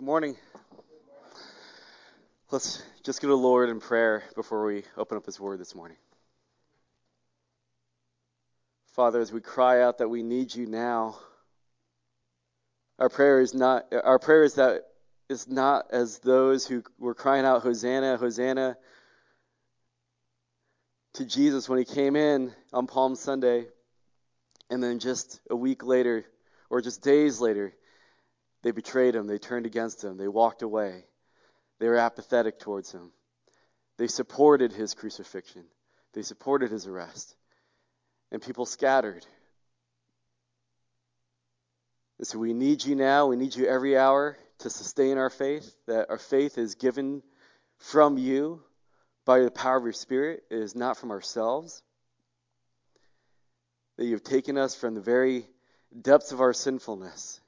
Good morning. Let's just go to the Lord in prayer before we open up His Word this morning. Father, as we cry out that we need you now, our prayer is not our prayer is that is not as those who were crying out Hosanna, Hosanna to Jesus when he came in on Palm Sunday, and then just a week later, or just days later, they betrayed him, they turned against him, they walked away. They were apathetic towards him. They supported his crucifixion. They supported his arrest. And people scattered. And so we need you now. We need you every hour to sustain our faith, that our faith is given from you by the power of your Spirit. It is not from ourselves. That you've taken us from the very depths of our sinfulness,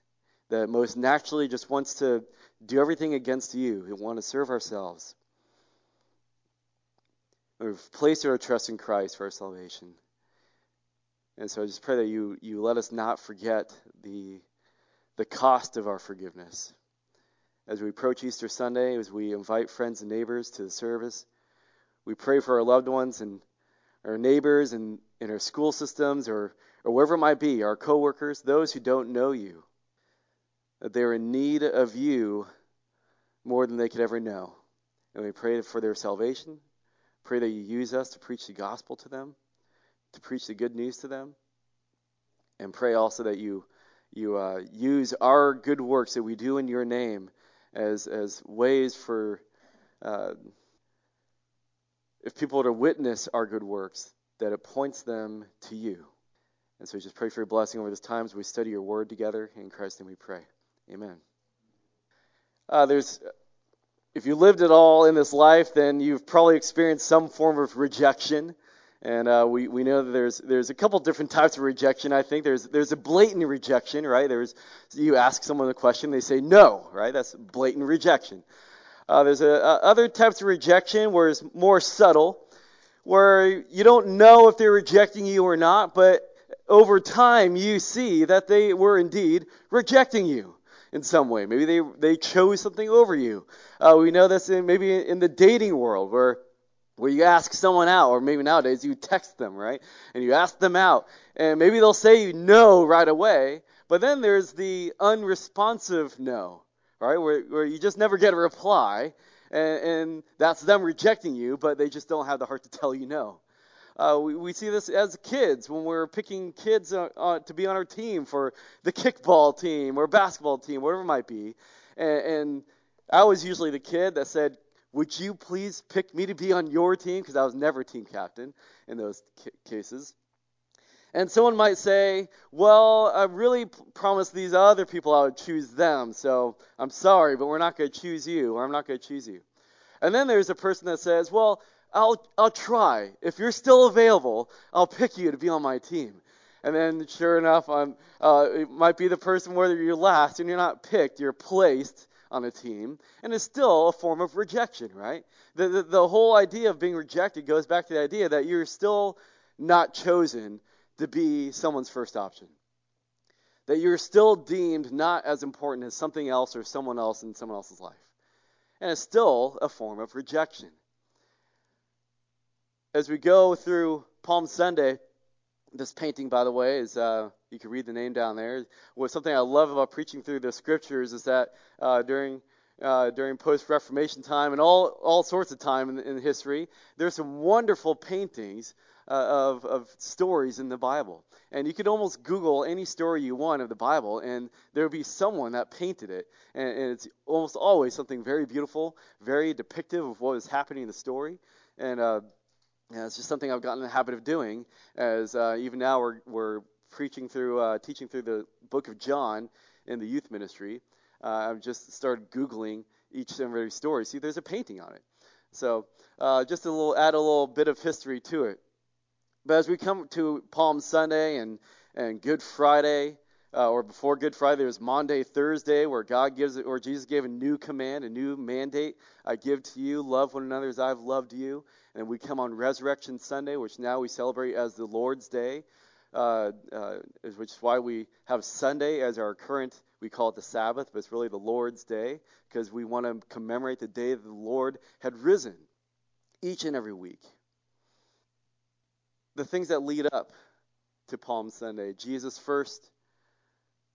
that most naturally just wants to do everything against you. We want to serve ourselves. We've placed our trust in Christ for our salvation. And so I just pray that you, you let us not forget the, the cost of our forgiveness. As we approach Easter Sunday, as we invite friends and neighbors to the service, we pray for our loved ones and our neighbors and in our school systems or, or wherever it might be, our coworkers, those who don't know you that they're in need of you more than they could ever know. And we pray for their salvation. Pray that you use us to preach the gospel to them, to preach the good news to them. And pray also that you you uh, use our good works that we do in your name as as ways for uh, if people are to witness our good works, that it points them to you. And so just pray for your blessing over this time as we study your word together. In Christ's name we pray. Amen. Uh, there's, if you lived at all in this life, then you've probably experienced some form of rejection. And uh, we, we know that there's there's a couple different types of rejection. I think there's there's a blatant rejection, right? There's you ask someone the question, they say no, right? That's blatant rejection. Uh, there's a, a, other types of rejection where it's more subtle, where you don't know if they're rejecting you or not, but over time you see that they were indeed rejecting you in some way. Maybe they, they chose something over you. Uh, we know this in, maybe in the dating world where where you ask someone out, or maybe nowadays you text them, right? And you ask them out, and maybe they'll say no right away, but then there's the unresponsive no, right? Where, where you just never get a reply, and, and that's them rejecting you, but they just don't have the heart to tell you no. Uh, we, we, see this as kids when we're picking kids uh, uh, to be on our team for the kickball team or basketball team, whatever it might be. And, and I was usually the kid that said, Would you please pick me to be on your team? Because I was never team captain in those cases. And someone might say, Well, I really p- promised these other people I would choose them, so I'm sorry, but we're not going to choose you, or I'm not going to choose you. And then there's a person that says, Well, I'll, I'll try. If you're still available, I'll pick you to be on my team. And then, sure enough, I'm, uh, it might be the person where you're last and you're not picked, you're placed on a team. And it's still a form of rejection, right? The, the, the whole idea of being rejected goes back to the idea that you're still not chosen to be someone's first option. That you're still deemed not as important as something else or someone else in someone else's life. And it's still a form of rejection as we go through Palm Sunday, this painting, by the way, is uh, you can read the name down there. What something I love about preaching through the scriptures is that uh, during uh, during post-Reformation time and all all sorts of time in, in history, there's some wonderful paintings uh, of of stories in the Bible, and you could almost Google any story you want of the Bible, and there would be someone that painted it, and, and it's almost always something very beautiful, very depictive of what is happening in the story, and it's just something I've gotten in the habit of doing. As uh, even now we're we're preaching through, uh, teaching through the book of John in the youth ministry. Uh, I've just started googling each and every story. See, there's a painting on it. So uh, just a little, add a little bit of history to it. But as we come to Palm Sunday and and Good Friday, uh, or before Good Friday, there was Maundy, Thursday, where God gives, or Jesus gave a new command, a new mandate. I give to you, love one another as I've loved you. And we come on Resurrection Sunday, which now we celebrate as the Lord's Day. uh, uh, which is why we have Sunday as our current, we call it the Sabbath, but it's really the Lord's Day, because we want to commemorate the day that the Lord had risen each and every week. The things that lead up to Palm Sunday, Jesus first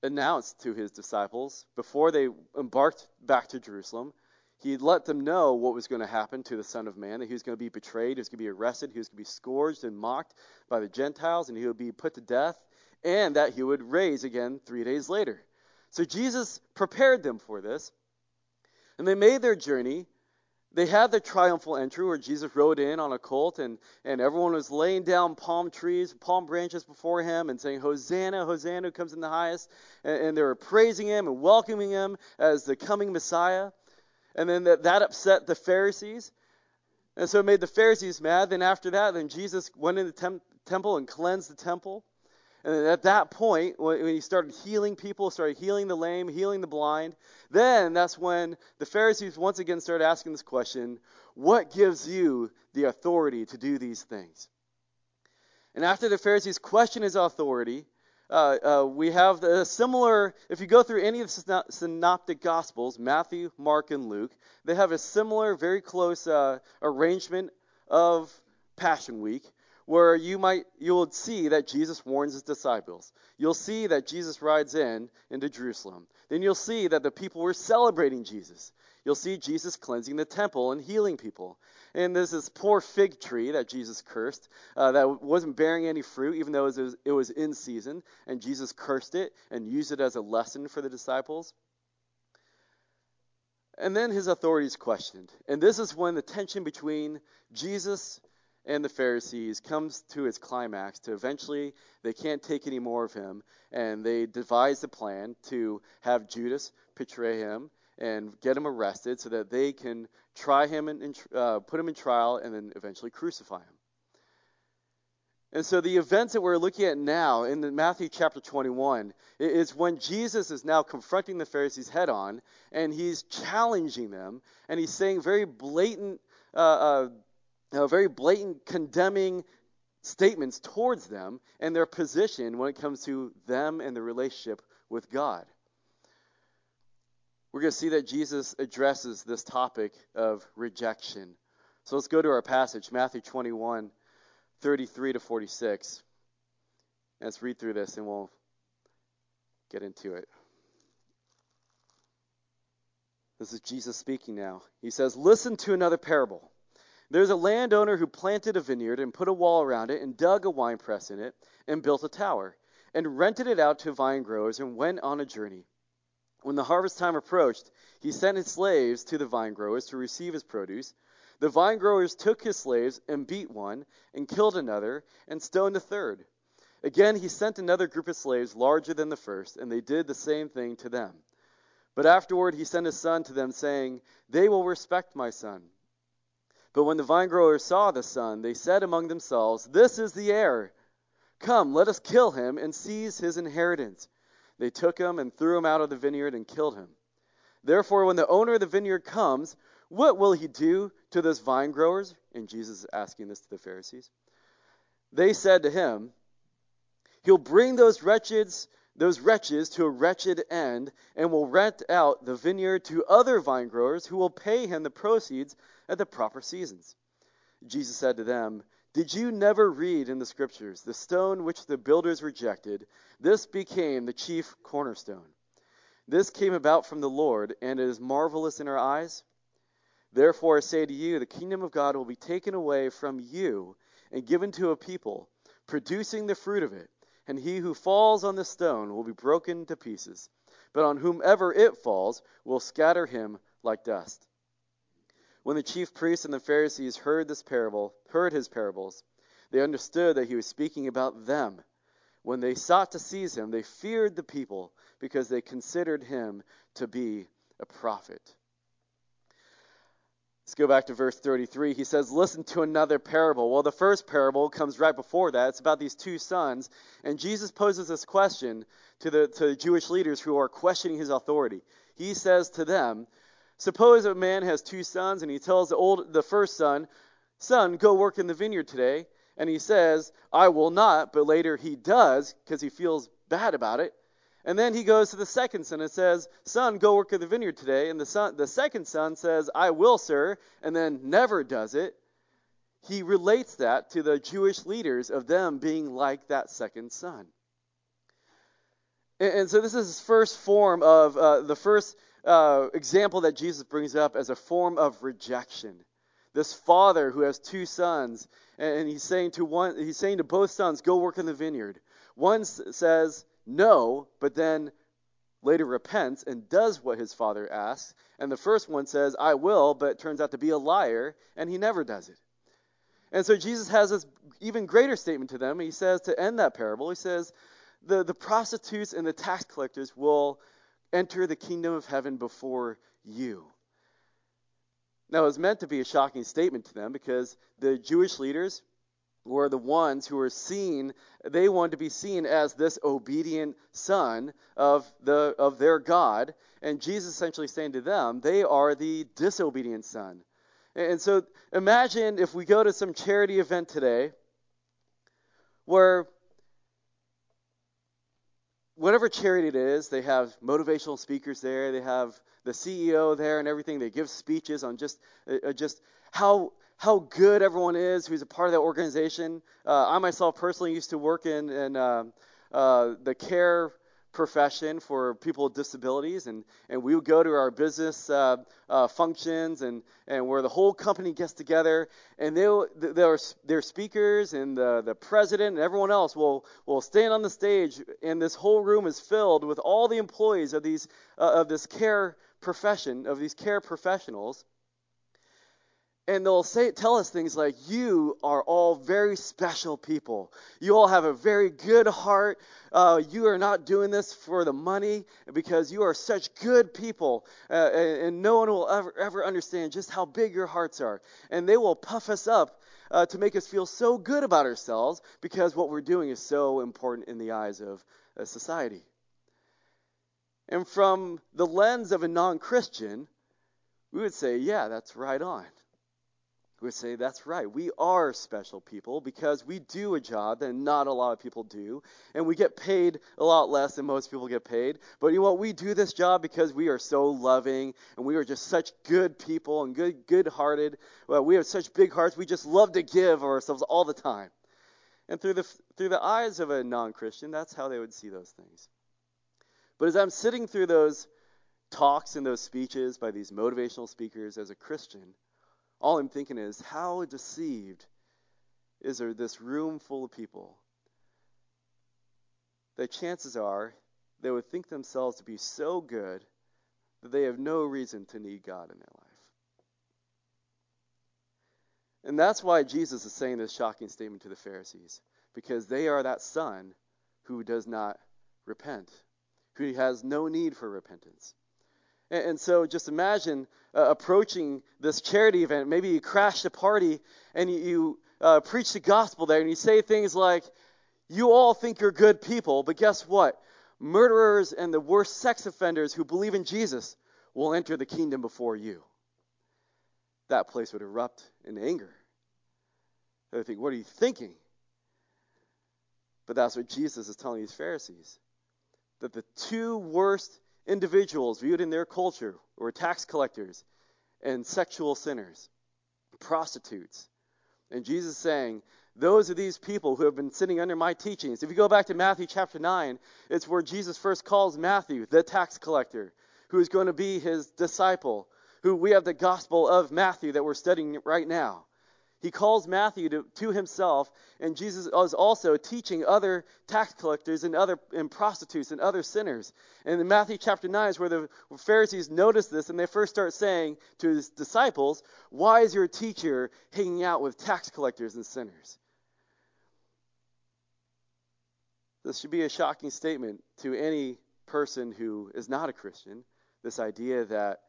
announced to his disciples before they embarked back to Jerusalem. He let them know what was going to happen to the Son of Man, that he was going to be betrayed, he was going to be arrested, he was going to be scourged and mocked by the Gentiles, and he would be put to death, and that he would raise again three days later. So Jesus prepared them for this, and they made their journey they had the triumphal entry where Jesus rode in on a colt and, and everyone was laying down palm trees, palm branches before him and saying, Hosanna, Hosanna, who comes in the highest. And, and, they were praising him and welcoming him as the coming Messiah. And then that, that upset the Pharisees. And so it made the Pharisees mad. Then after that, then Jesus went in the tem- temple and cleansed the temple. And at that point, when he started healing people, started healing the lame, healing the blind, then that's when the Pharisees once again started asking this question What gives you the authority to do these things? And after the Pharisees question his authority, uh, uh, we have a similar, if you go through any of the synoptic gospels, Matthew, Mark, and Luke, they have a similar, very close uh, arrangement of Passion Week where you might you'll see that Jesus warns his disciples. You'll see that Jesus rides in into Jerusalem. Then you'll see that the people were celebrating Jesus. You'll see Jesus cleansing the temple and healing people. And there's this poor fig tree that Jesus cursed uh, that wasn't bearing any fruit, even though it was, it was in season. And Jesus cursed it and used it as a lesson for the disciples. And then his authority is questioned. And this is when the tension between Jesus and the Pharisees comes to its climax to eventually they can't take any more of him and they devise a plan to have Judas betray him and get him arrested so that they can try him and uh, put him in trial and then eventually crucify him. And so the events that we're looking at now in Matthew chapter 21 is when Jesus is now confronting the Pharisees head on and he's challenging them and he's saying very blatant uh, uh, uh, very blatant condemning statements towards them and their position when it comes to them and the relationship with God. We're going to see that Jesus addresses this topic of rejection. So let's go to our passage, Matthew 21, 33 to 46. Let's read through this and we'll get into it. This is Jesus speaking now. He says, Listen to another parable. There's a landowner who planted a vineyard and put a wall around it and dug a wine press in it and built a tower and rented it out to vine growers and went on a journey. When the harvest time approached, he sent his slaves to the vine growers to receive his produce. The vine growers took his slaves and beat one and killed another and stoned a third. Again, he sent another group of slaves larger than the first, and they did the same thing to them. But afterward, he sent his son to them, saying, They will respect my son. But when the vinegrowers saw the son, they said among themselves, This is the heir. Come, let us kill him and seize his inheritance. They took him and threw him out of the vineyard and killed him. Therefore, when the owner of the vineyard comes, what will he do to those vine growers? And Jesus is asking this to the Pharisees. They said to him, He'll bring those wretches, those wretches to a wretched end, and will rent out the vineyard to other vine growers who will pay him the proceeds at the proper seasons. Jesus said to them, Did you never read in the Scriptures, the stone which the builders rejected, this became the chief cornerstone? This came about from the Lord, and it is marvelous in our eyes. Therefore I say to you, the kingdom of God will be taken away from you and given to a people, producing the fruit of it. And he who falls on the stone will be broken to pieces, but on whomever it falls will scatter him like dust. When the chief priests and the Pharisees heard this parable, heard his parables, they understood that he was speaking about them. When they sought to seize him, they feared the people because they considered him to be a prophet. Let's go back to verse 33. He says, Listen to another parable. Well, the first parable comes right before that. It's about these two sons. And Jesus poses this question to the, to the Jewish leaders who are questioning his authority. He says to them, Suppose a man has two sons, and he tells the old, the first son, "Son, go work in the vineyard today." and he says, I will not, but later he does because he feels bad about it. And then he goes to the second son and says, Son, go work in the vineyard today. And the son, the second son says, I will, sir, and then never does it. He relates that to the Jewish leaders of them being like that second son. And, so this is his first form of uh, the first uh, example that Jesus brings up as a form of rejection. This father who has two sons, and he's saying to one, he's saying to both sons, "Go work in the vineyard." One says, no, but then later repents and does what his father asks. And the first one says, I will, but turns out to be a liar, and he never does it. And so Jesus has this even greater statement to them. He says, to end that parable, he says, the, the prostitutes and the tax collectors will enter the kingdom of heaven before you. Now, it was meant to be a shocking statement to them because the Jewish leaders were the ones who were seen they wanted to be seen as this obedient son of the of their god and jesus essentially saying to them they are the disobedient son and so imagine if we go to some charity event today where whatever charity it is they have motivational speakers there they have the ceo there and everything they give speeches on just uh, just how how good everyone is who's a part of that organization. Uh, I myself personally used to work in, in uh, uh, the care profession for people with disabilities, and, and we would go to our business uh, uh, functions and, and where the whole company gets together, and they their their speakers and the, the president and everyone else will will stand on the stage, and this whole room is filled with all the employees of these uh, of this care profession of these care professionals and they'll say tell us things like you are all very special people. You all have a very good heart. Uh, you are not doing this for the money because you are such good people. Uh, and, and, no one will ever, ever understand just how big your hearts are. And they will puff us up uh, to make us feel so good about ourselves because what we're doing is so important in the eyes of society. And from the lens of a non-christian we would say yeah that's right on would say that's right. We are special people because we do a job that not a lot of people do, and we get paid a lot less than most people get paid. But you know what? We do this job because we are so loving and we are just such good people and good good-hearted. Well, we have such big hearts. We just love to give ourselves all the time. And through the through the eyes of a non-Christian, that's how they would see those things. But as I'm sitting through those talks and those speeches by these motivational speakers as a Christian, all I'm thinking is, how deceived is there this room full of people that chances are they would think themselves to be so good that they have no reason to need God in their life. And that's why Jesus is saying this shocking statement to the Pharisees, because they are that son who does not repent, who has no need for repentance. And, and so just imagine uh, approaching this charity event. Maybe you crash the party and you, you uh, preach the gospel there and you say things like, You all think you're good people, but guess what? Murderers and the worst sex offenders who believe in Jesus will enter the kingdom before you. That place would erupt in anger. They think, What are you thinking? But that's what Jesus is telling these Pharisees. That the two worst individuals viewed in their culture were tax collectors and sexual sinners, prostitutes. And Jesus is saying, those are these people who have been sitting under my teachings. If you go back to Matthew chapter 9, it's where Jesus first calls Matthew, the tax collector, who is going to be his disciple, who we have the gospel of Matthew that we're studying right now. He calls Matthew to, to himself, and Jesus is also teaching other tax collectors and other and prostitutes and other sinners. And in Matthew chapter 9 is where the Pharisees notice this, and they first start saying to his disciples, Why is your teacher hanging out with tax collectors and sinners? This should be a shocking statement to any person who is not a Christian. This idea that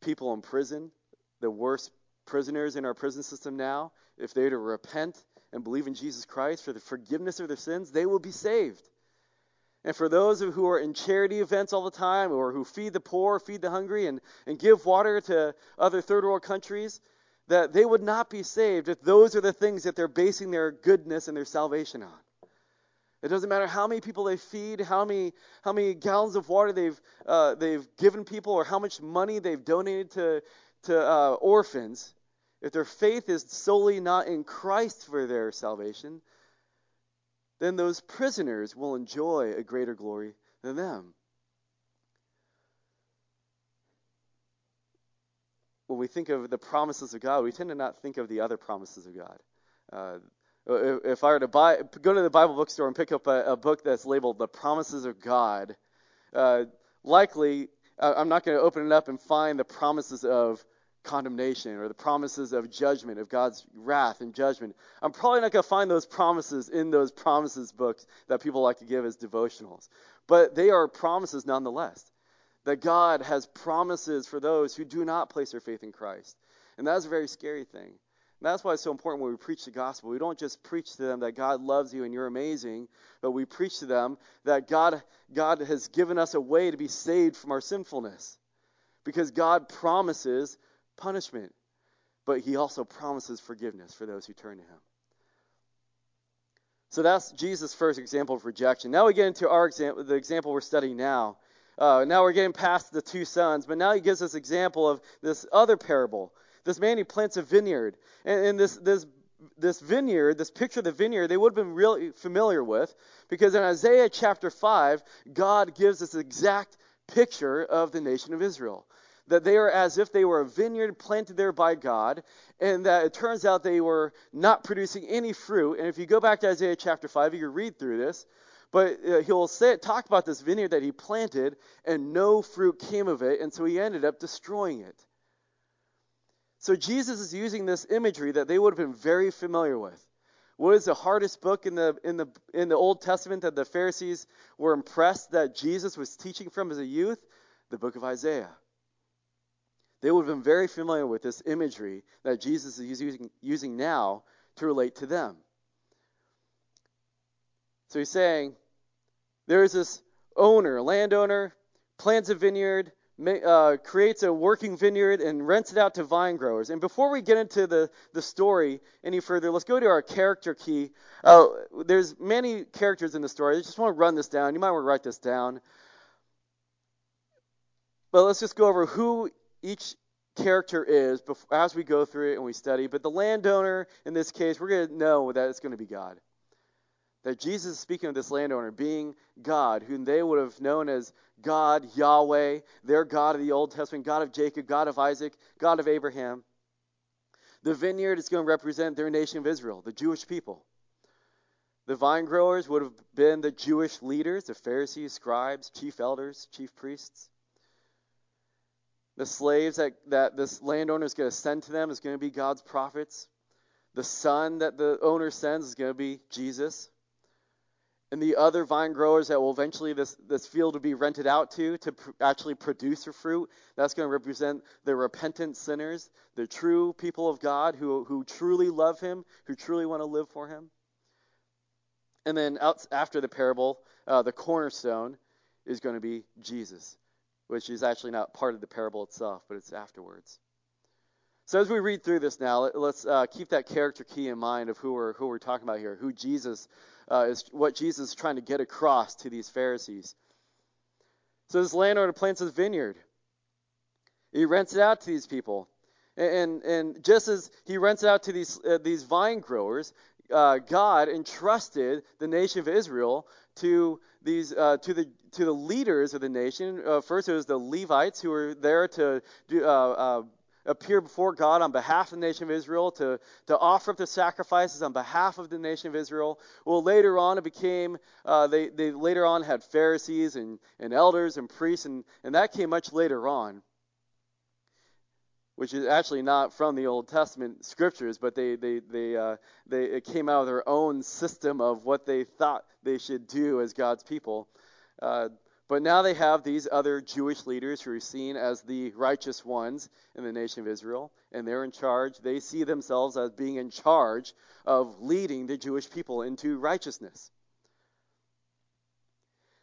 people in prison, the worst prisoners in our prison system now, if they are to repent and believe in Jesus Christ for the forgiveness of their sins, they will be saved. And for those who are in charity events all the time or who feed the poor, feed the hungry, and, and give water to other third world countries, that they would not be saved if those are the things that they're basing their goodness and their salvation on. It doesn't matter how many people they feed, how many how many gallons of water they've uh, they've given people, or how much money they've donated to to uh, orphans. If their faith is solely not in Christ for their salvation, then those prisoners will enjoy a greater glory than them. When we think of the promises of God, we tend to not think of the other promises of God. Uh, if I were to buy, go to the Bible bookstore and pick up a, a book that's labeled "The Promises of God," uh, likely uh, I'm not going to open it up and find the promises of condemnation or the promises of judgment, of God's wrath and judgment. I'm probably not going to find those promises in those promises books that people like to give as devotionals. But they are promises nonetheless. That God has promises for those who do not place their faith in Christ. And that's a very scary thing. And that's why it's so important when we preach the gospel. We don't just preach to them that God loves you and you're amazing, but we preach to them that God, God has given us a way to be saved from our sinfulness. Because God promises punishment, but He also promises forgiveness for those who turn to Him. So that's Jesus' first example of rejection. Now we get into our example, the example we're studying now. Uh, now we're getting past the two sons, but now he gives us example of this other parable this man, he plants a vineyard. And, and this, this, this vineyard, this picture of the vineyard, they would have been really familiar with because in Isaiah chapter 5, God gives this exact picture of the nation of Israel. That they are as if they were a vineyard planted there by God, and that it turns out they were not producing any fruit. And if you go back to Isaiah chapter 5, you can read through this. But uh, he'll say, talk about this vineyard that he planted, and no fruit came of it, and so he ended up destroying it. So Jesus is using this imagery that they would have been very familiar with. What is the hardest book in the in the in the Old Testament that the Pharisees were impressed that Jesus was teaching from as a youth? The book of Isaiah. They would have been very familiar with this imagery that Jesus is using, using now to relate to them. So he's saying there is this owner, landowner, plants a vineyard, uh, creates a working vineyard and rents it out to vine growers. And before we get into the, the story any further, let's go to our character key. Uh, there's many characters in the story. I just want to run this down. You might want to write this down. But let's just go over who each character is as we go through it and we study. But the landowner, in this case, we're going to know that it's going to be God that Jesus is speaking of this landowner being God, whom they would have known as God, Yahweh, their God of the Old Testament, God of Jacob, God of Isaac, God of Abraham. The vineyard is going to represent their nation of Israel, the Jewish people. The vine growers would have been the Jewish leaders, the Pharisees, scribes, chief elders, chief priests. The slaves that, that this landowner is going to send to them is going to be God's prophets. The son that the owner sends is going to be Jesus and the other vine growers that will eventually this, this field will be rented out to to pr- actually produce fruit. That's going to represent the repentant sinners, the true people of God who, who truly love Him, who truly want to live for Him. And then out, after the parable, uh, the cornerstone is going to be Jesus, which is actually not part of the parable itself, but it's afterwards. So as we read through this now, let, us uh, keep that character key in mind of who we're who we're talking about here, who Jesus uh, is what Jesus is trying to get across to these Pharisees. So this landowner plants his vineyard. He rents it out to these people. And, and just as he rents it out to these, uh, these vine growers, uh, God entrusted the nation of Israel to these uh, to the to the leaders of the nation. Uh, first, it was the Levites who were there to do, uh, uh, appear before God on behalf of the nation of Israel, to, to offer up the sacrifices on behalf of the nation of Israel. Well, later on, it became, they, they later on had Pharisees and, and elders and priests, and, and that came much later on, which is actually not from the Old Testament scriptures, but they, they, they, uh, they, it came out of their own system of what they thought they should do as God's people. Uh, but now they have these other Jewish leaders who are seen as the righteous ones in the nation of Israel, and they're in charge. They see themselves as being in charge of leading the Jewish people into righteousness.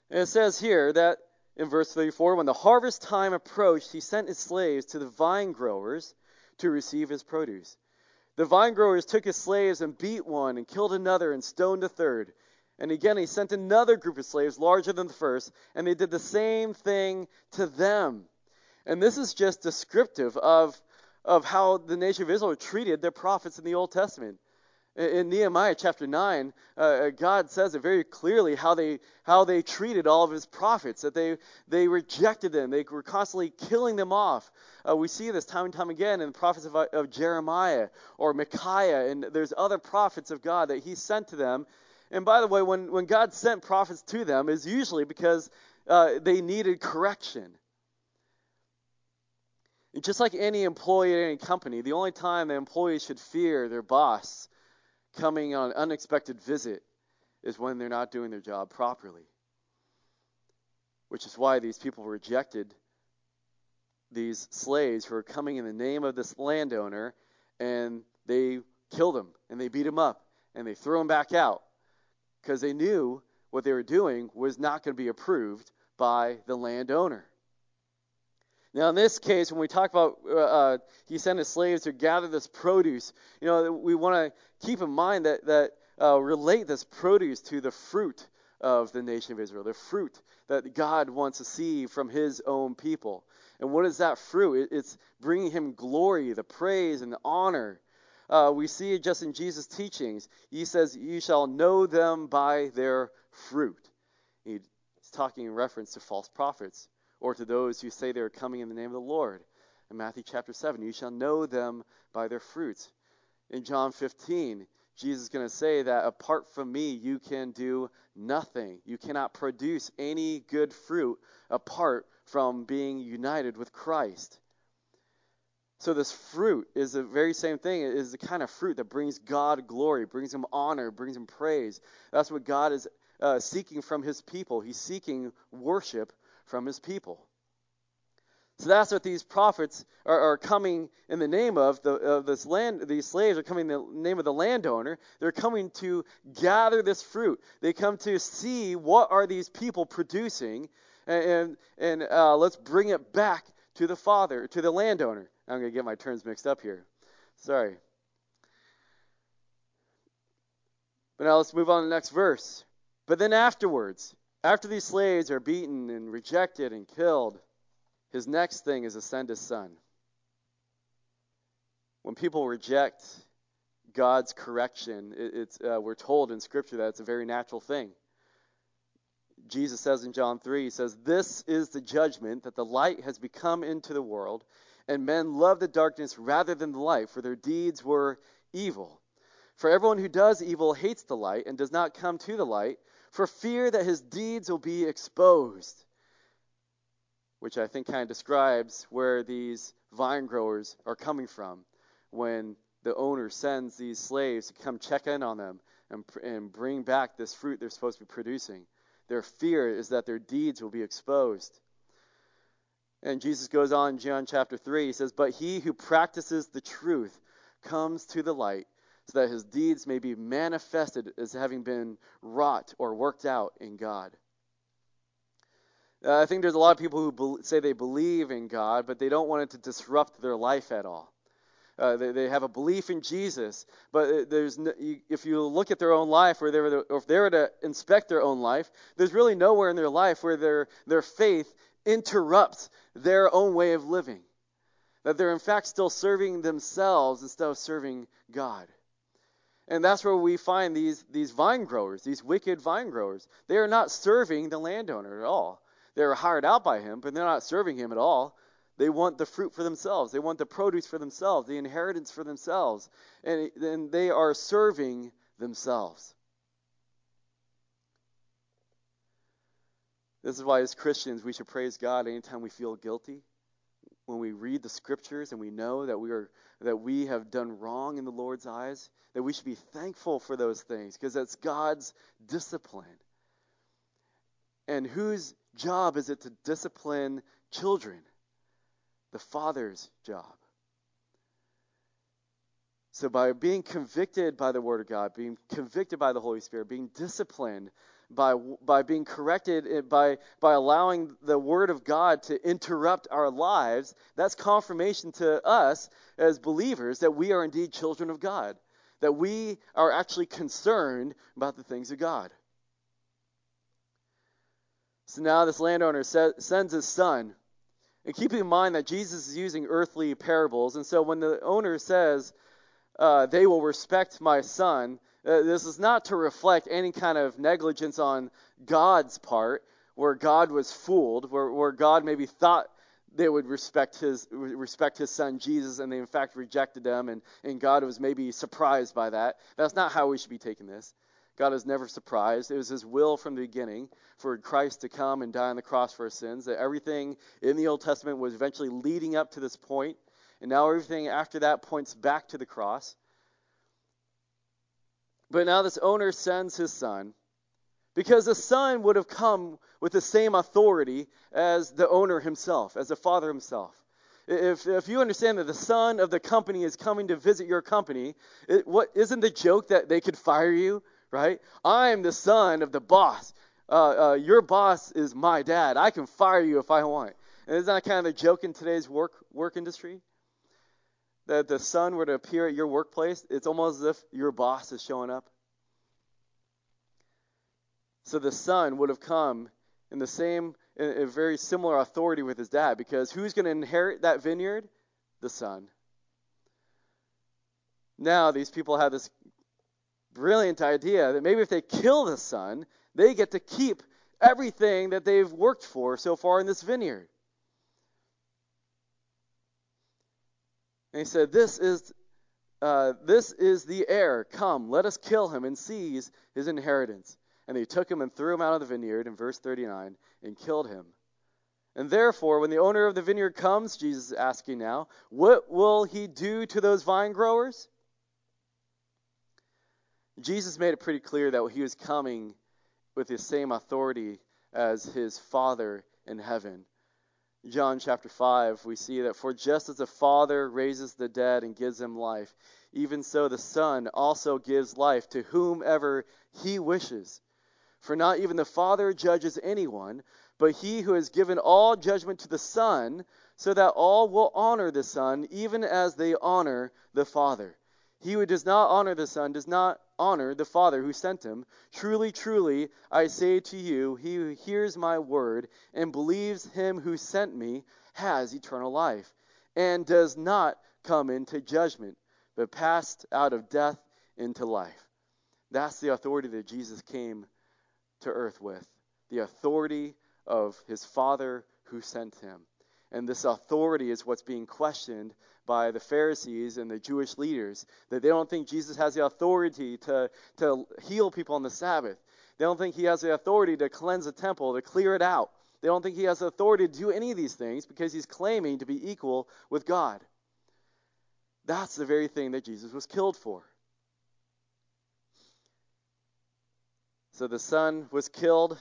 And it says here that in verse 34 when the harvest time approached, he sent his slaves to the vine growers to receive his produce. The vine growers took his slaves and beat one and killed another and stoned a third. And again, he sent another group of slaves larger than the first, and they did the same thing to them. And this is just descriptive of, of how the nation of Israel treated their prophets in the Old Testament. In Nehemiah chapter 9, uh, uh, God says it very clearly how they, how they treated all of his prophets, that they, they rejected them. They were constantly killing them off. Uh, we see this time and time again in the prophets of, of Jeremiah or Micaiah, and there's other prophets of God that he sent to them. And by the way, when, when God sent prophets to them, is usually because uh, they needed correction. just like any employee at any company, the only time the employee should fear their boss coming on an unexpected visit is when they're not doing their job properly. Which is why these people rejected these slaves who are coming in the name of this landowner and they killed him and they beat him up and they threw him back out because they knew what they were doing was not going to be approved by the landowner. Now, in this case, when we talk about uh, uh, he sent his slaves to gather this produce, you know, we want to keep in mind that that uh, relate this produce to the fruit of the nation of Israel, the fruit that God wants to see from His own people. And what is that fruit? It's bringing Him glory, the praise, and the honor. Uh, we see it just in Jesus' teachings. He says, "You shall know them by their fruit." He's talking in reference to false prophets or to those who say they are coming in the name of the Lord. In Matthew chapter 7, you shall know them by their fruits. In John 15, Jesus is going to say that apart from me, you can do nothing. You cannot produce any good fruit apart from being united with Christ. So, this fruit is the very same thing. It is the kind of fruit that brings God glory, brings Him honor, brings Him praise. That's what God is uh, seeking from His people. He's seeking worship from his people. So that's what these prophets are, are coming in the name of. The, of this land, these slaves are coming in the name of the landowner. They're coming to gather this fruit. They come to see what are these people producing, and and, and uh, let's bring it back to the father, to the landowner. I'm going to get my terms mixed up here. Sorry. But now let's move on to the next verse. But then afterwards, after these slaves are beaten and rejected and killed, his next thing is to send his son. When people reject God's correction, it's, uh, we're told in Scripture that it's a very natural thing. Jesus says in John 3, he says, This is the judgment that the light has become into the world, and men love the darkness rather than the light, for their deeds were evil. For everyone who does evil hates the light and does not come to the light for fear that his deeds will be exposed. Which I think kind of describes where these vine growers are coming from when the owner sends these slaves to come check in on them and, and bring back this fruit they're supposed to be producing. Their fear is that their deeds will be exposed. And Jesus goes on in John chapter 3. He says, But he who practices the truth comes to the light so that his deeds may be manifested as having been wrought or worked out in God. Uh, I think there's a lot of people who be- say they believe in God, but they don't want it to disrupt their life at all. Uh, they, they, have a belief in Jesus, but uh, there's no, you, if you look at their own life, or, they were to, or if they were to inspect their own life, there's really nowhere in their life where their their faith interrupts their own way of living. That they're in fact still serving themselves instead of serving God. And that's where we find these, these vine growers, these wicked vine growers. They are not serving the landowner at all. They're hired out by him, but they're not serving him at all. They want the fruit for themselves. They want the produce for themselves, the inheritance for themselves. And then they are serving themselves. This is why, as Christians, we should praise God anytime we feel guilty. When we read the scriptures and we know that we are that we have done wrong in the Lord's eyes, that we should be thankful for those things because that's God's discipline. And whose job is it to discipline children? The Father's job. So, by being convicted by the Word of God, being convicted by the Holy Spirit, being disciplined by by being corrected eh, by by allowing the word of God to interrupt our lives, that's confirmation to us as believers that we are indeed children of God, that we are actually concerned about the things of God. So now this landowner sends his son. And keeping in mind that Jesus is using earthly parables, and so when the owner says, uh, they will respect my son, uh, this is not to reflect any kind of negligence on God's part, where God was fooled, where, where God maybe thought they would respect his respect his son Jesus, and they in fact rejected him, and, and God was maybe surprised by that. That's not how we should be taking this. God is never surprised. It was his will from the beginning for Christ to come and die on the cross for our sins, that everything in the Old Testament was eventually leading up to this point, and now everything after that points back to the cross. But now this owner sends his son because the son would have come with the same authority as the owner himself, as the father himself. If, if you understand that the son of the company is coming to visit your company, it, what isn't the joke that they could fire you, right? I'm the son of the boss. Uh, uh, your boss is my dad. I can fire you if I want. And isn't that kind of a joke in today's work work industry? That the son were to appear at your workplace, it's almost as if your boss is showing up. So the son would have come in the same, in a very similar authority with his dad, because who's going to inherit that vineyard? The son. Now these people have this brilliant idea that maybe if they kill the son, they get to keep everything that they've worked for so far in this vineyard. And he said, This is uh, this is the heir. Come, let us kill him and seize his inheritance. And they took him and threw him out of the vineyard in verse 39 and killed him. And therefore, when the owner of the vineyard comes, Jesus is asking now, what will he do to those vine growers? Jesus made it pretty clear that he was coming with the same authority as his Father in heaven. John chapter 5, we see that for just as the Father raises the dead and gives them life, even so the Son also gives life to whomever he wishes. For not even the Father judges anyone, but he who has given all judgment to the Son, so that all will honor the Son, even as they honor the Father. He who does not honor the Son does not honor the Father who sent him. Truly, truly, I say to you, he who hears my word and believes him who sent me has eternal life, and does not come into judgment, but passed out of death into life. That's the authority that Jesus came to earth with the authority of his Father who sent him. And this authority is what's being questioned by the Pharisees and the Jewish leaders that they don't think Jesus has the authority to, to heal people on the Sabbath. They don't think he has the authority to cleanse the temple, to clear it out. They don't think he has the authority to do any of these things because he's claiming to be equal with God. That's the very thing that Jesus was killed for. So the son was killed.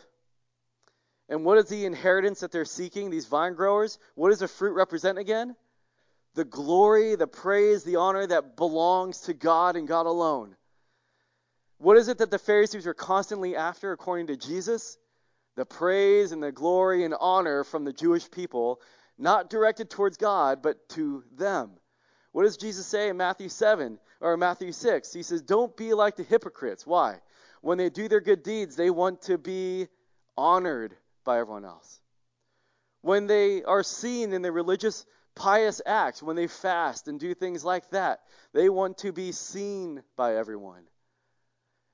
And what is the inheritance that they're seeking, these vine growers? What does the fruit represent again? The glory, the praise, the honor that belongs to God and God alone. What is it that the Pharisees were constantly after, according to Jesus? The praise and the glory and honor from the Jewish people, not directed towards God, but to them. What does Jesus say in Matthew 7 or Matthew 6? He says, Don't be like the hypocrites. Why? When they do their good deeds, they want to be honored by everyone else. When they are seen in the religious pious acts, when they fast and do things like that, they want to be seen by everyone.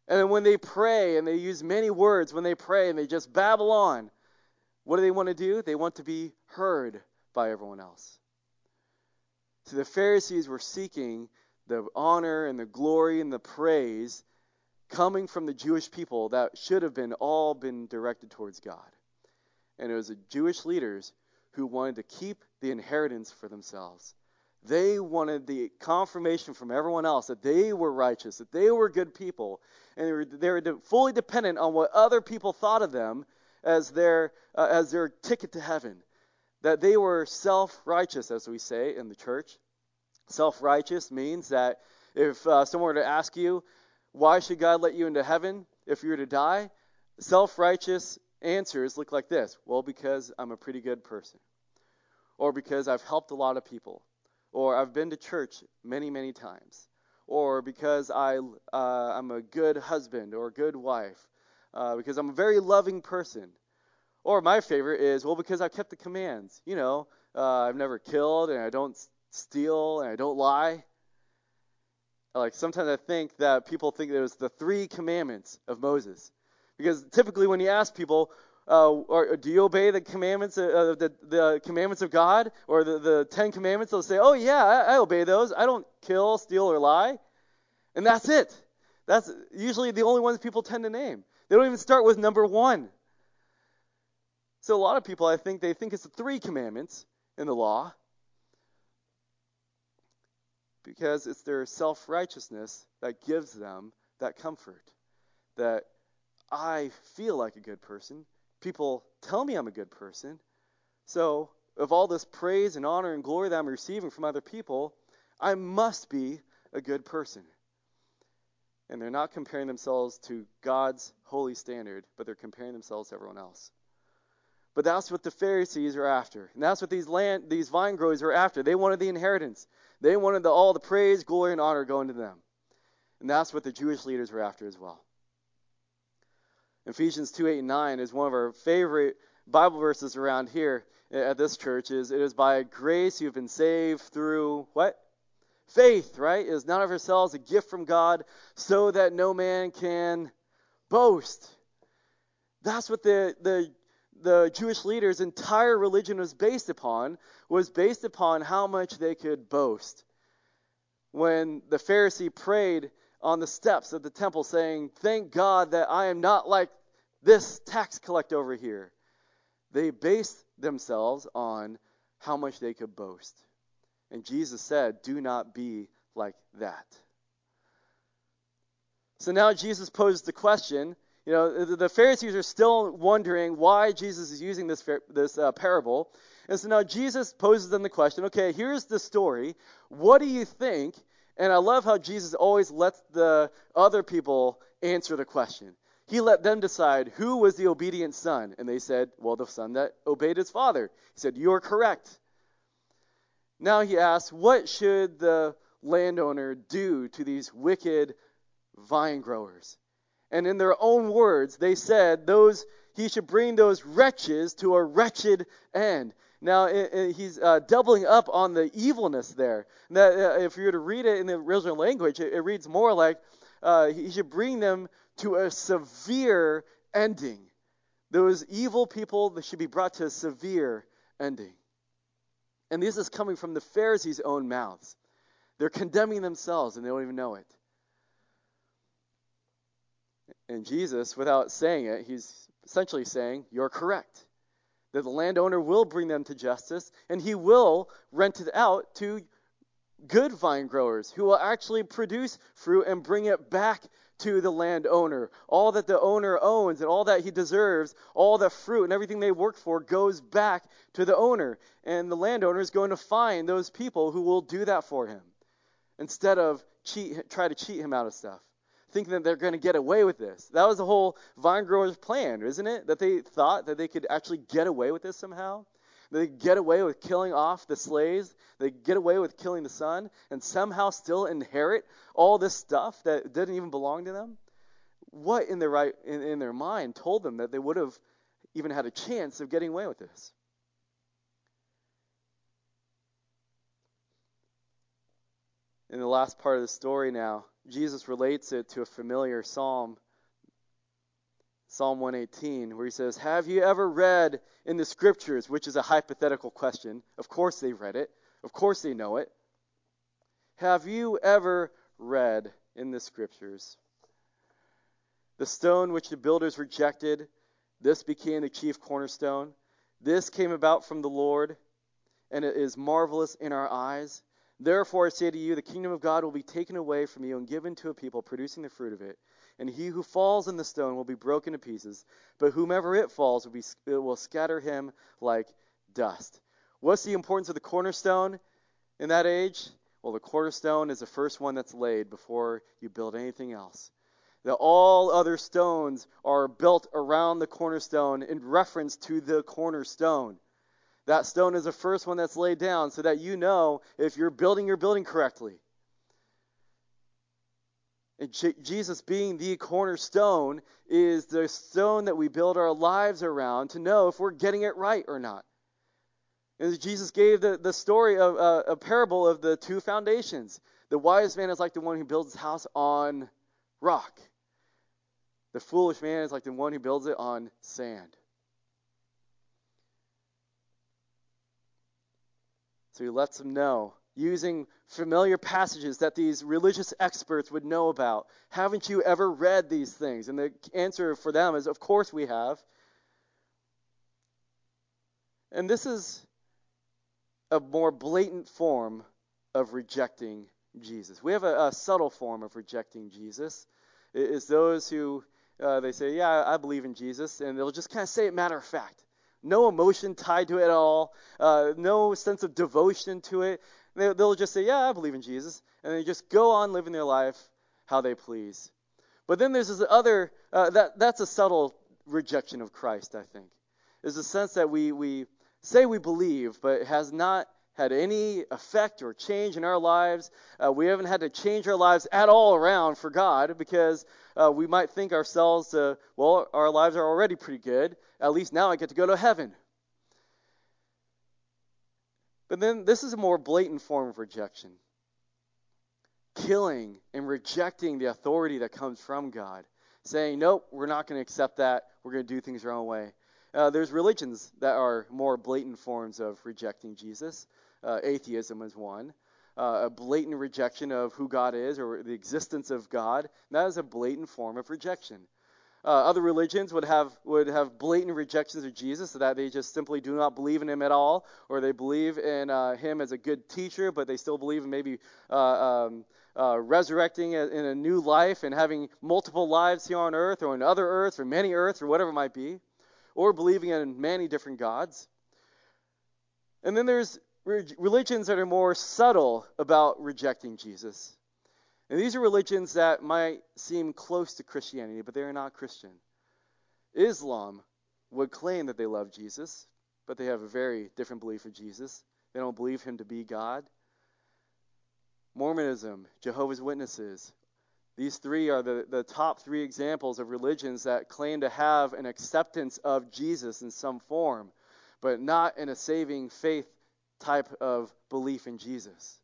And when they pray and they use many words when they pray and they just babble on, what do they want to do? They want to be heard by everyone else. So the Pharisees were seeking the honor and the glory and the praise coming from the Jewish people that should have been all been directed towards God. And it was the Jewish leaders who wanted to keep the inheritance for themselves. They wanted the confirmation from everyone else that they were righteous, that they were good people, and they were, they were fully dependent on what other people thought of them as their, uh, as their ticket to heaven. That they were self righteous, as we say in the church. Self righteous means that if uh, someone were to ask you, why should God let you into heaven if you were to die? self righteous answers look like this well, because I'm a pretty good person, or because I've helped a lot of people, or I've been to church many, many times, or because I, uh, I'm a good husband or good wife, uh, because I'm a very loving person. Or my favorite is, well, because I kept the commands. You know, uh, I've never killed and I don't steal and I don't lie. Like sometimes I think that people think there's the three commandments of Moses, because typically when you ask people, uh, or do you obey the commandments, uh, the, the commandments of God, or the, the Ten Commandments? They'll say, "Oh yeah, I, I obey those. I don't kill, steal, or lie," and that's it. That's usually the only ones people tend to name. They don't even start with number one. So a lot of people, I think, they think it's the three commandments in the law, because it's their self righteousness that gives them that comfort. That I feel like a good person. People tell me I'm a good person. So, of all this praise and honor and glory that I'm receiving from other people, I must be a good person. And they're not comparing themselves to God's holy standard, but they're comparing themselves to everyone else. But that's what the Pharisees are after. And that's what these land these vine growers are after. They wanted the inheritance. They wanted the, all the praise, glory, and honor going to them. And that's what the Jewish leaders were after as well. Ephesians 2 8 and 9 is one of our favorite Bible verses around here at this church. Is it is by grace you've been saved through what? Faith, right? It is not of ourselves, a gift from God, so that no man can boast. That's what the, the the Jewish leaders' entire religion was based upon was based upon how much they could boast. When the Pharisee prayed on the steps of the temple, saying, Thank God that I am not like this tax collector over here, they based themselves on how much they could boast. And Jesus said, Do not be like that. So now Jesus poses the question you know, the, Pharisees are still wondering why Jesus is using this, this uh, parable. And so now Jesus poses them the question okay, here's the story. What do you think? And I love how Jesus always lets the other people answer the question. He let them decide who was the obedient son. And they said, well, the son that obeyed his father. He said, You're correct. Now he asks, What should the landowner do to these wicked vine growers? And in their own words, they said those he should bring those wretches to a wretched end. Now it, it, he's uh, doubling up on the evilness there. That uh, if you were to read it in the original language, it, it reads more like uh, he should bring them to a severe ending. Those evil people they should be brought to a severe ending. And this is coming from the Pharisees' own mouths. They're condemning themselves and they don't even know it. And Jesus, without saying it, he's essentially saying, You're correct. That the landowner will bring them to justice, and he will rent it out to good vine growers who will actually produce fruit and bring it back to the landowner. All that the owner owns and all that he deserves, all the fruit and everything they work for goes back to the owner. And the landowner is going to find those people who will do that for him instead of cheat, try to cheat him out of stuff thinking that they're going to get away with this. That was the whole vine growers' plan, isn't it? That they thought that they could actually get away with this somehow. They get away with killing off the slaves. They get away with killing the son, and somehow still inherit all this stuff that didn't even belong to them. What in their right in, in their mind told them that they would have even had a chance of getting away with this? In the last part of the story now, Jesus relates it to a familiar psalm, Psalm 118, where he says, Have you ever read in the scriptures, which is a hypothetical question? Of course they read it, of course they know it. Have you ever read in the scriptures? The stone which the builders rejected, this became the chief cornerstone. This came about from the Lord, and it is marvelous in our eyes. Therefore, I say to you, the kingdom of God will be taken away from you and given to a people producing the fruit of it. And he who falls in the stone will be broken to pieces, but whomever it falls will, be, it will scatter him like dust. What's the importance of the cornerstone in that age? Well, the cornerstone is the first one that's laid before you build anything else. that all other stones are built around the cornerstone in reference to the cornerstone. That stone is the first one that's laid down so that you know if you're building your building correctly. And Jesus being the cornerstone is the stone that we build our lives around to know if we're getting it right or not. And Jesus gave the, the story of uh, a parable of the two foundations. The wise man is like the one who builds his house on rock. The foolish man is like the one who builds it on sand. So he lets them know, using familiar passages that these religious experts would know about. Haven't you ever read these things? And the answer for them is, of course we have. And this is a more blatant form of rejecting Jesus. We have a, a subtle form of rejecting Jesus. It is those who uh, they say, "Yeah, I believe in Jesus," and they'll just kind of say it matter of fact, no emotion tied to it at all, uh, no sense of devotion to it. They, will just say, "Yeah, I believe in Jesus," and they just go on living their life how they please. But then there's this other uh, that that's a subtle rejection of Christ. I think is a sense that we we say we believe, but it has not had any effect or change in our lives. Uh, we haven't had to change our lives at all around for God because uh, we might think ourselves, uh, well, our lives are already pretty good. At least now I get to go to heaven. But then this is a more blatant form of rejection killing and rejecting the authority that comes from God, saying, nope, we're not going to accept that. We're going to do things our own way. Uh, there's religions that are more blatant forms of rejecting Jesus. Uh, atheism is one. Uh, a blatant rejection of who God is or the existence of God. That is a blatant form of rejection. Uh, other religions would have would have blatant rejections of Jesus, so that they just simply do not believe in him at all, or they believe in uh, him as a good teacher, but they still believe in maybe uh, um, uh, resurrecting in a new life and having multiple lives here on earth, or in other earths, or many earths, or whatever it might be, or believing in many different gods. And then there's religions that are more subtle about rejecting Jesus. And these are religions that might seem close to Christianity, but they are not Christian. Islam would claim that they love Jesus, but they have a very different belief of Jesus. They don't believe him to be God. Mormonism, Jehovah's Witnesses, these three are the, the top three examples of religions that claim to have an acceptance of Jesus in some form, but not in a saving faith type of belief in Jesus.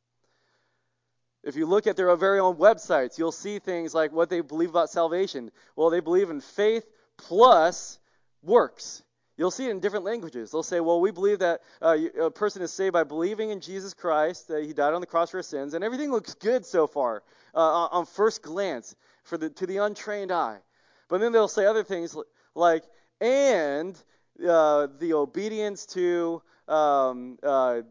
If you look at their very own websites, you'll see things like what they believe about salvation. Well, they believe in faith plus works. You'll see it in different languages. They'll say, well, we believe that uh, a person is saved by believing in Jesus Christ, that he died on the cross for our sins, and everything looks good so far uh, on first glance for the, to the untrained eye. But then they'll say other things like, and uh, the obedience to um, uh,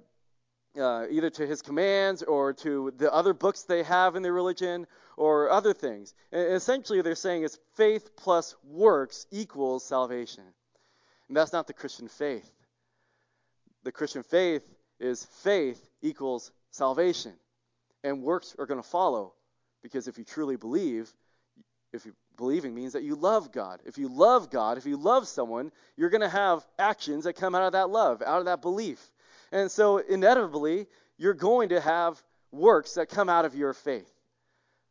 uh, either to his commands or to the other books they have in their religion or other things. And essentially, they're saying it's faith plus works equals salvation. And that's not the Christian faith. The Christian faith is faith equals salvation. And works are going to follow. Because if you truly believe, if you believing means that you love God. If you love God, if you love someone, you're going to have actions that come out of that love, out of that belief. And so, inevitably, you're going to have works that come out of your faith.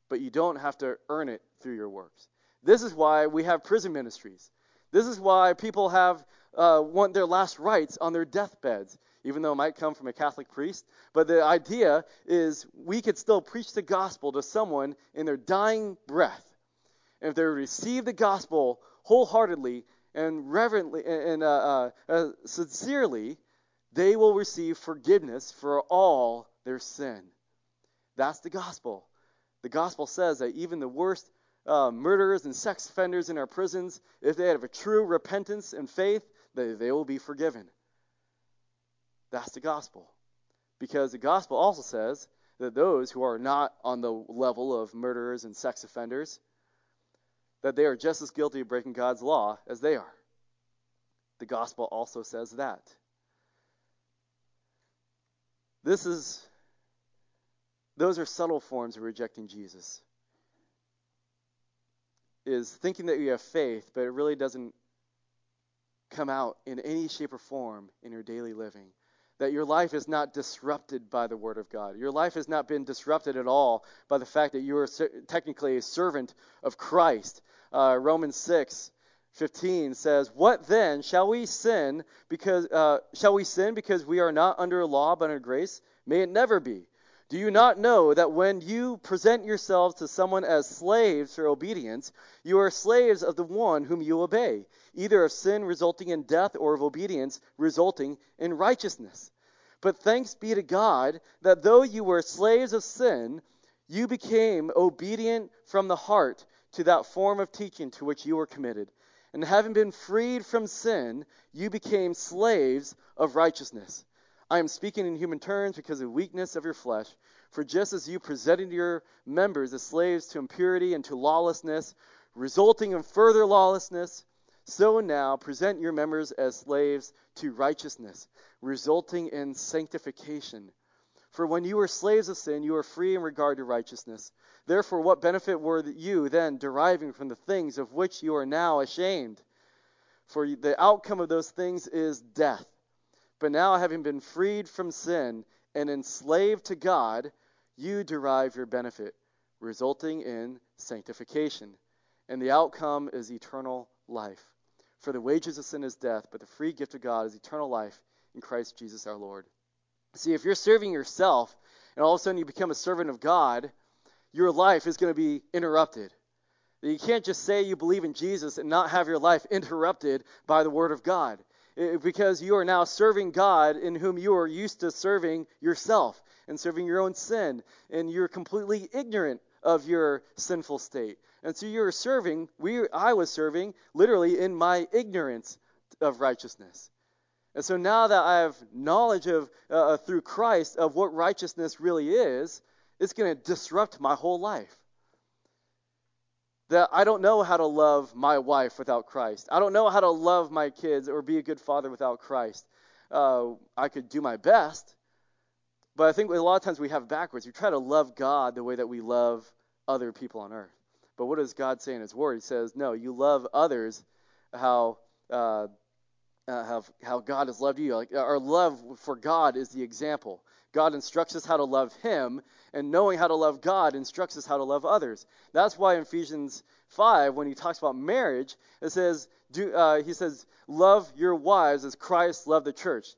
But you don't have to earn it through your works. This is why we have prison ministries. This is why people have uh, want their last rites on their deathbeds, even though it might come from a Catholic priest. But the idea is we could still preach the gospel to someone in their dying breath. If they receive the gospel wholeheartedly and reverently and uh, uh, uh sincerely, they will receive forgiveness for all their sin. That's the gospel. The gospel says that even the worst uh, murderers and sex offenders in our prisons, if they have a true repentance and faith, they, they will be forgiven. That's the gospel. Because the gospel also says that those who are not on the level of murderers and sex offenders, that they are just as guilty of breaking God's law as they are. The gospel also says that. This is those are subtle forms of rejecting Jesus. is thinking that you have faith, but it really doesn't come out in any shape or form in your daily living. That your life is not disrupted by the Word of God. Your life has not been disrupted at all by the fact that you are technically a servant of Christ. Uh, Romans 6 15 says, "What then shall we sin because uh, shall we sin because we are not under law but under grace? May it never be. Do you not know that when you present yourselves to someone as slaves for obedience, you are slaves of the one whom you obey, either of sin resulting in death or of obedience resulting in righteousness? But thanks be to God that though you were slaves of sin, you became obedient from the heart to that form of teaching to which you were committed. And having been freed from sin, you became slaves of righteousness. I am speaking in human terms because of the weakness of your flesh. For just as you presented your members as slaves to impurity and to lawlessness, resulting in further lawlessness, so now present your members as slaves to righteousness, resulting in sanctification. For when you were slaves of sin, you were free in regard to righteousness. Therefore, what benefit were you then deriving from the things of which you are now ashamed? For the outcome of those things is death. But now, having been freed from sin and enslaved to God, you derive your benefit, resulting in sanctification. And the outcome is eternal life. For the wages of sin is death, but the free gift of God is eternal life in Christ Jesus our Lord. See, if you're serving yourself and all of a sudden you become a servant of God, your life is going to be interrupted. You can't just say you believe in Jesus and not have your life interrupted by the Word of God because you are now serving God in whom you are used to serving yourself and serving your own sin, and you're completely ignorant of your sinful state. And so you're serving, we I was serving literally in my ignorance of righteousness. And so now that I have knowledge of uh, uh through Christ of what righteousness really is, it's going to disrupt my whole life that I don't know how to love my wife without Christ. I don't know how to love my kids or be a good father without Christ. Uh, I could do my best, but I think a lot of times we have backwards. We try to love God the way that we love other people on earth. But what does God say in His Word? He says, "No, you love others how uh, uh, how how God has loved you. Like our love for God is the example. God instructs us how to love Him, and knowing how to love God instructs us how to love others. That's why in Ephesians 5, when he talks about marriage, it says, do, uh, he says, love your wives as Christ loved the church.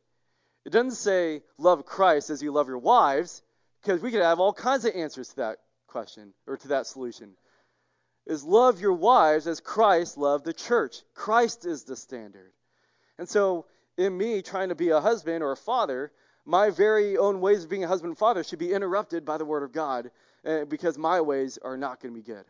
It doesn't say love Christ as you love your wives, because we could have all kinds of answers to that question or to that solution. Is love your wives as Christ loved the church. Christ is the standard. And so, in me trying to be a husband or a father, my very own ways of being a husband and father should be interrupted by the Word of God uh, because my ways are not going to be good.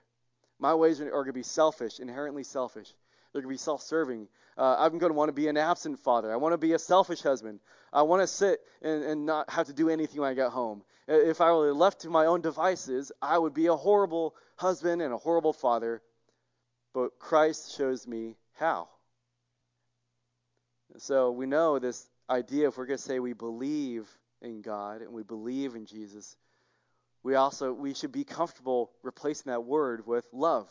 My ways are, are going to be selfish, inherently selfish. They're going to be self serving. Uh, I'm going to want to be an absent father. I want to be a selfish husband. I want to sit and, and not have to do anything when I get home. If I were left to my own devices, I would be a horrible husband and a horrible father. But Christ shows me how. So we know this idea, if we're going to say we believe in God and we believe in Jesus, we also we should be comfortable replacing that word with love.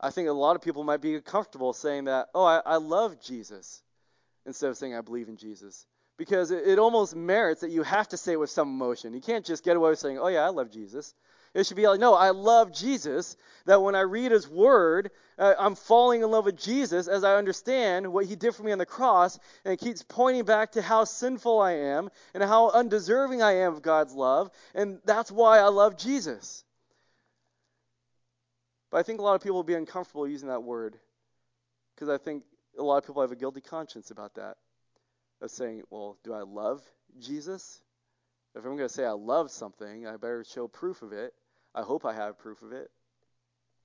I think a lot of people might be comfortable saying that, oh, I, I love Jesus, instead of saying I believe in Jesus. Because it, it almost merits that you have to say it with some emotion. You can't just get away with saying, oh, yeah, I love Jesus. It should be like, no, I love Jesus. That when I read his word, uh, I'm falling in love with Jesus as I understand what he did for me on the cross, and it keeps pointing back to how sinful I am and how undeserving I am of God's love, and that's why I love Jesus. But I think a lot of people will be uncomfortable using that word because I think a lot of people have a guilty conscience about that. Of saying, well, do I love Jesus? If I'm going to say I love something, I better show proof of it. I hope I have proof of it.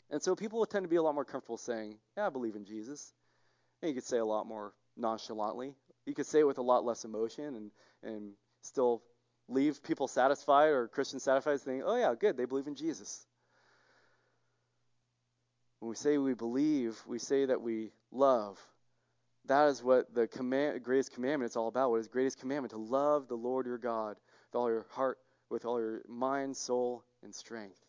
And so people will tend to be a lot more comfortable saying, Yeah, I believe in Jesus. And you could say a lot more nonchalantly. You could say it with a lot less emotion and, and still leave people satisfied or Christians satisfied saying, Oh, yeah, good, they believe in Jesus. When we say we believe, we say that we love. That is what the command, greatest commandment is all about. What is greatest commandment? To love the Lord your God with all your heart, with all your mind, soul, and strength.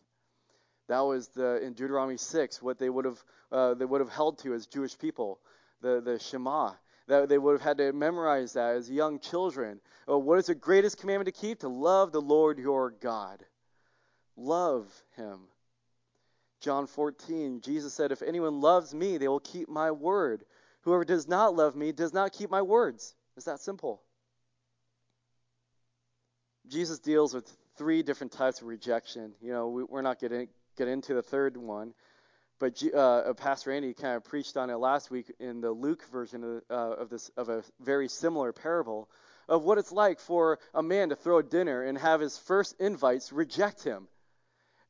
That was the in Deuteronomy 6 what they would have uh, they would have held to as Jewish people, the the Shema. That they would have had to memorize that as young children. Oh, what is the greatest commandment to keep? To love the Lord your God. Love him. John 14, Jesus said, If anyone loves me, they will keep my word. Whoever does not love me does not keep my words. It's that simple. Jesus deals with three different types of rejection. You know, we, are not getting get into the third one, but uh, Pastor Andy kind of preached on it last week in the Luke version of, uh, of this of a very similar parable of what it's like for a man to throw a dinner and have his first invites reject him.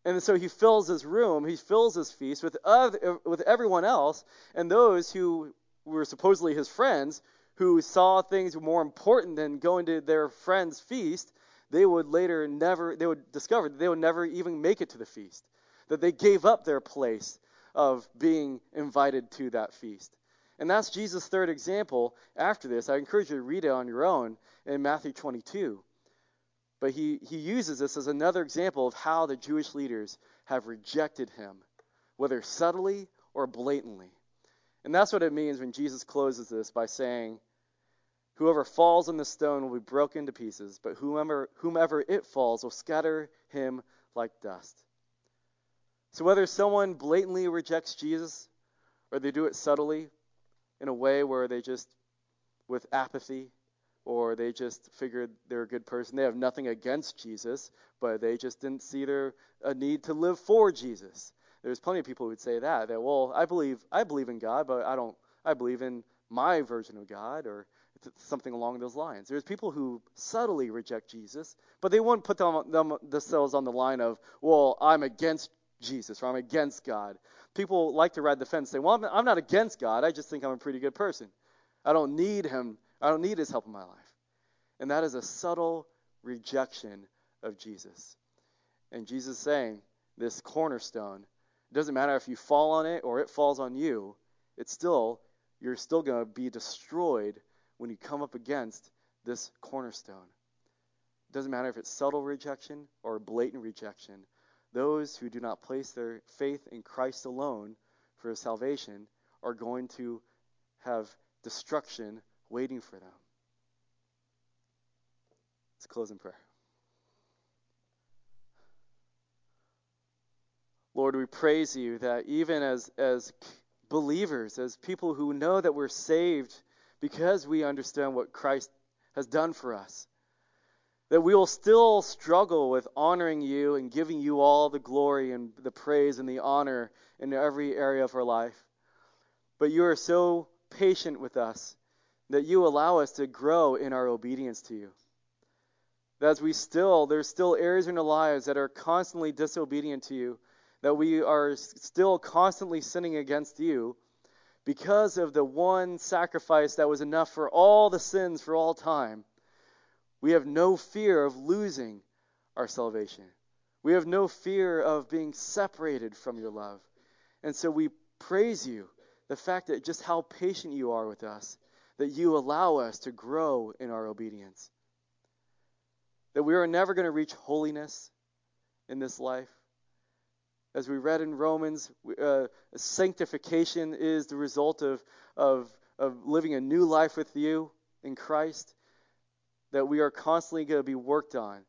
And so he fills his room, he fills his feast with other, with everyone else, and those who were supposedly his friends, who saw things more important than going to their friend's feast, they would later never, they would discover that they would never even make it to the feast that they gave up their place of being invited to that feast. And that's Jesus' third example after this. I encourage you to read it on your own in Matthew 22. But he, he uses this as another example of how the Jewish leaders have rejected him, whether subtly or blatantly. And that's what it means when Jesus closes this by saying, Whoever falls on the stone will be broken to pieces, but whomever, whomever it falls will scatter him like dust. So whether someone blatantly rejects Jesus or they do it subtly in a way where they just, with apathy, or they just figured they're a good person, they have nothing against Jesus, but they just didn't see their a need to live for Jesus. There's plenty of people who would say that that well, I believe I believe in God, but I don't I believe in my version of God or something along those lines. There's people who subtly reject Jesus, but they won't put them, them, themselves on the line of, well, I'm against Jesus or I'm against God. People like to ride the fence and say, well, I'm not against God. I just think I'm a pretty good person. I don't need him. I don't need his help in my life. And that is a subtle rejection of Jesus. And Jesus saying, this cornerstone, it doesn't matter if you fall on it or it falls on you, it's still, you're still going to be destroyed when you come up against this cornerstone. It doesn't matter if it's subtle rejection or blatant rejection. Those who do not place their faith in Christ alone for salvation are going to have destruction waiting for them. Let's close in prayer. Lord, we praise you that even as, as believers, as people who know that we're saved because we understand what Christ has done for us, that we will still struggle with honoring you and giving you all the glory and the praise and the honor in every area of our life. But you are so patient with us that you allow us to grow in our obedience to you. That as we still, there's still areas in our lives that are constantly disobedient to you, that we are still constantly sinning against you because of the one sacrifice that was enough for all the sins for all time we have no fear of losing our salvation. We have no fear of being separated from your love. And so we praise you, the fact that just how patient you are with us, that you allow us to grow in our obedience. That we are never going to reach holiness in this life. As we read in Romans, uh, sanctification is the result of, of, of living a new life with you in Christ that we are constantly going to be worked on.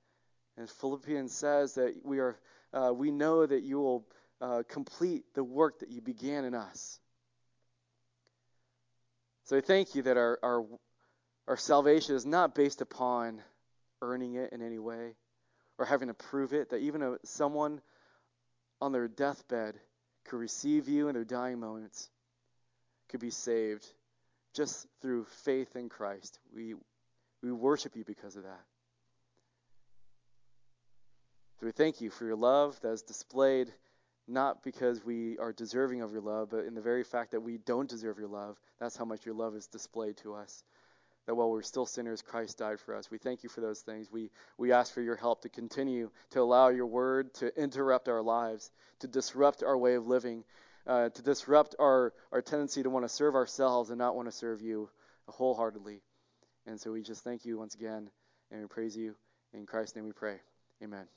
And Philippians says that we are uh, we know that you will uh, complete the work that you began in us. So I thank you that our, our our salvation is not based upon earning it in any way or having to prove it. That even a, someone on their deathbed could receive you in their dying moments, could be saved just through faith in Christ. We we worship you because of that. So we thank you for your love that is displayed not because we are deserving of your love, but in the very fact that we don't deserve your love. That's how much your love is displayed to us. That while we're still sinners, Christ died for us. We thank you for those things. We, we ask for your help to continue to allow your word to interrupt our lives, to disrupt our way of living, uh, to disrupt our, our tendency to want to serve ourselves and not want to serve you wholeheartedly. And so we just thank you once again and we praise you. In Christ's name we pray. Amen.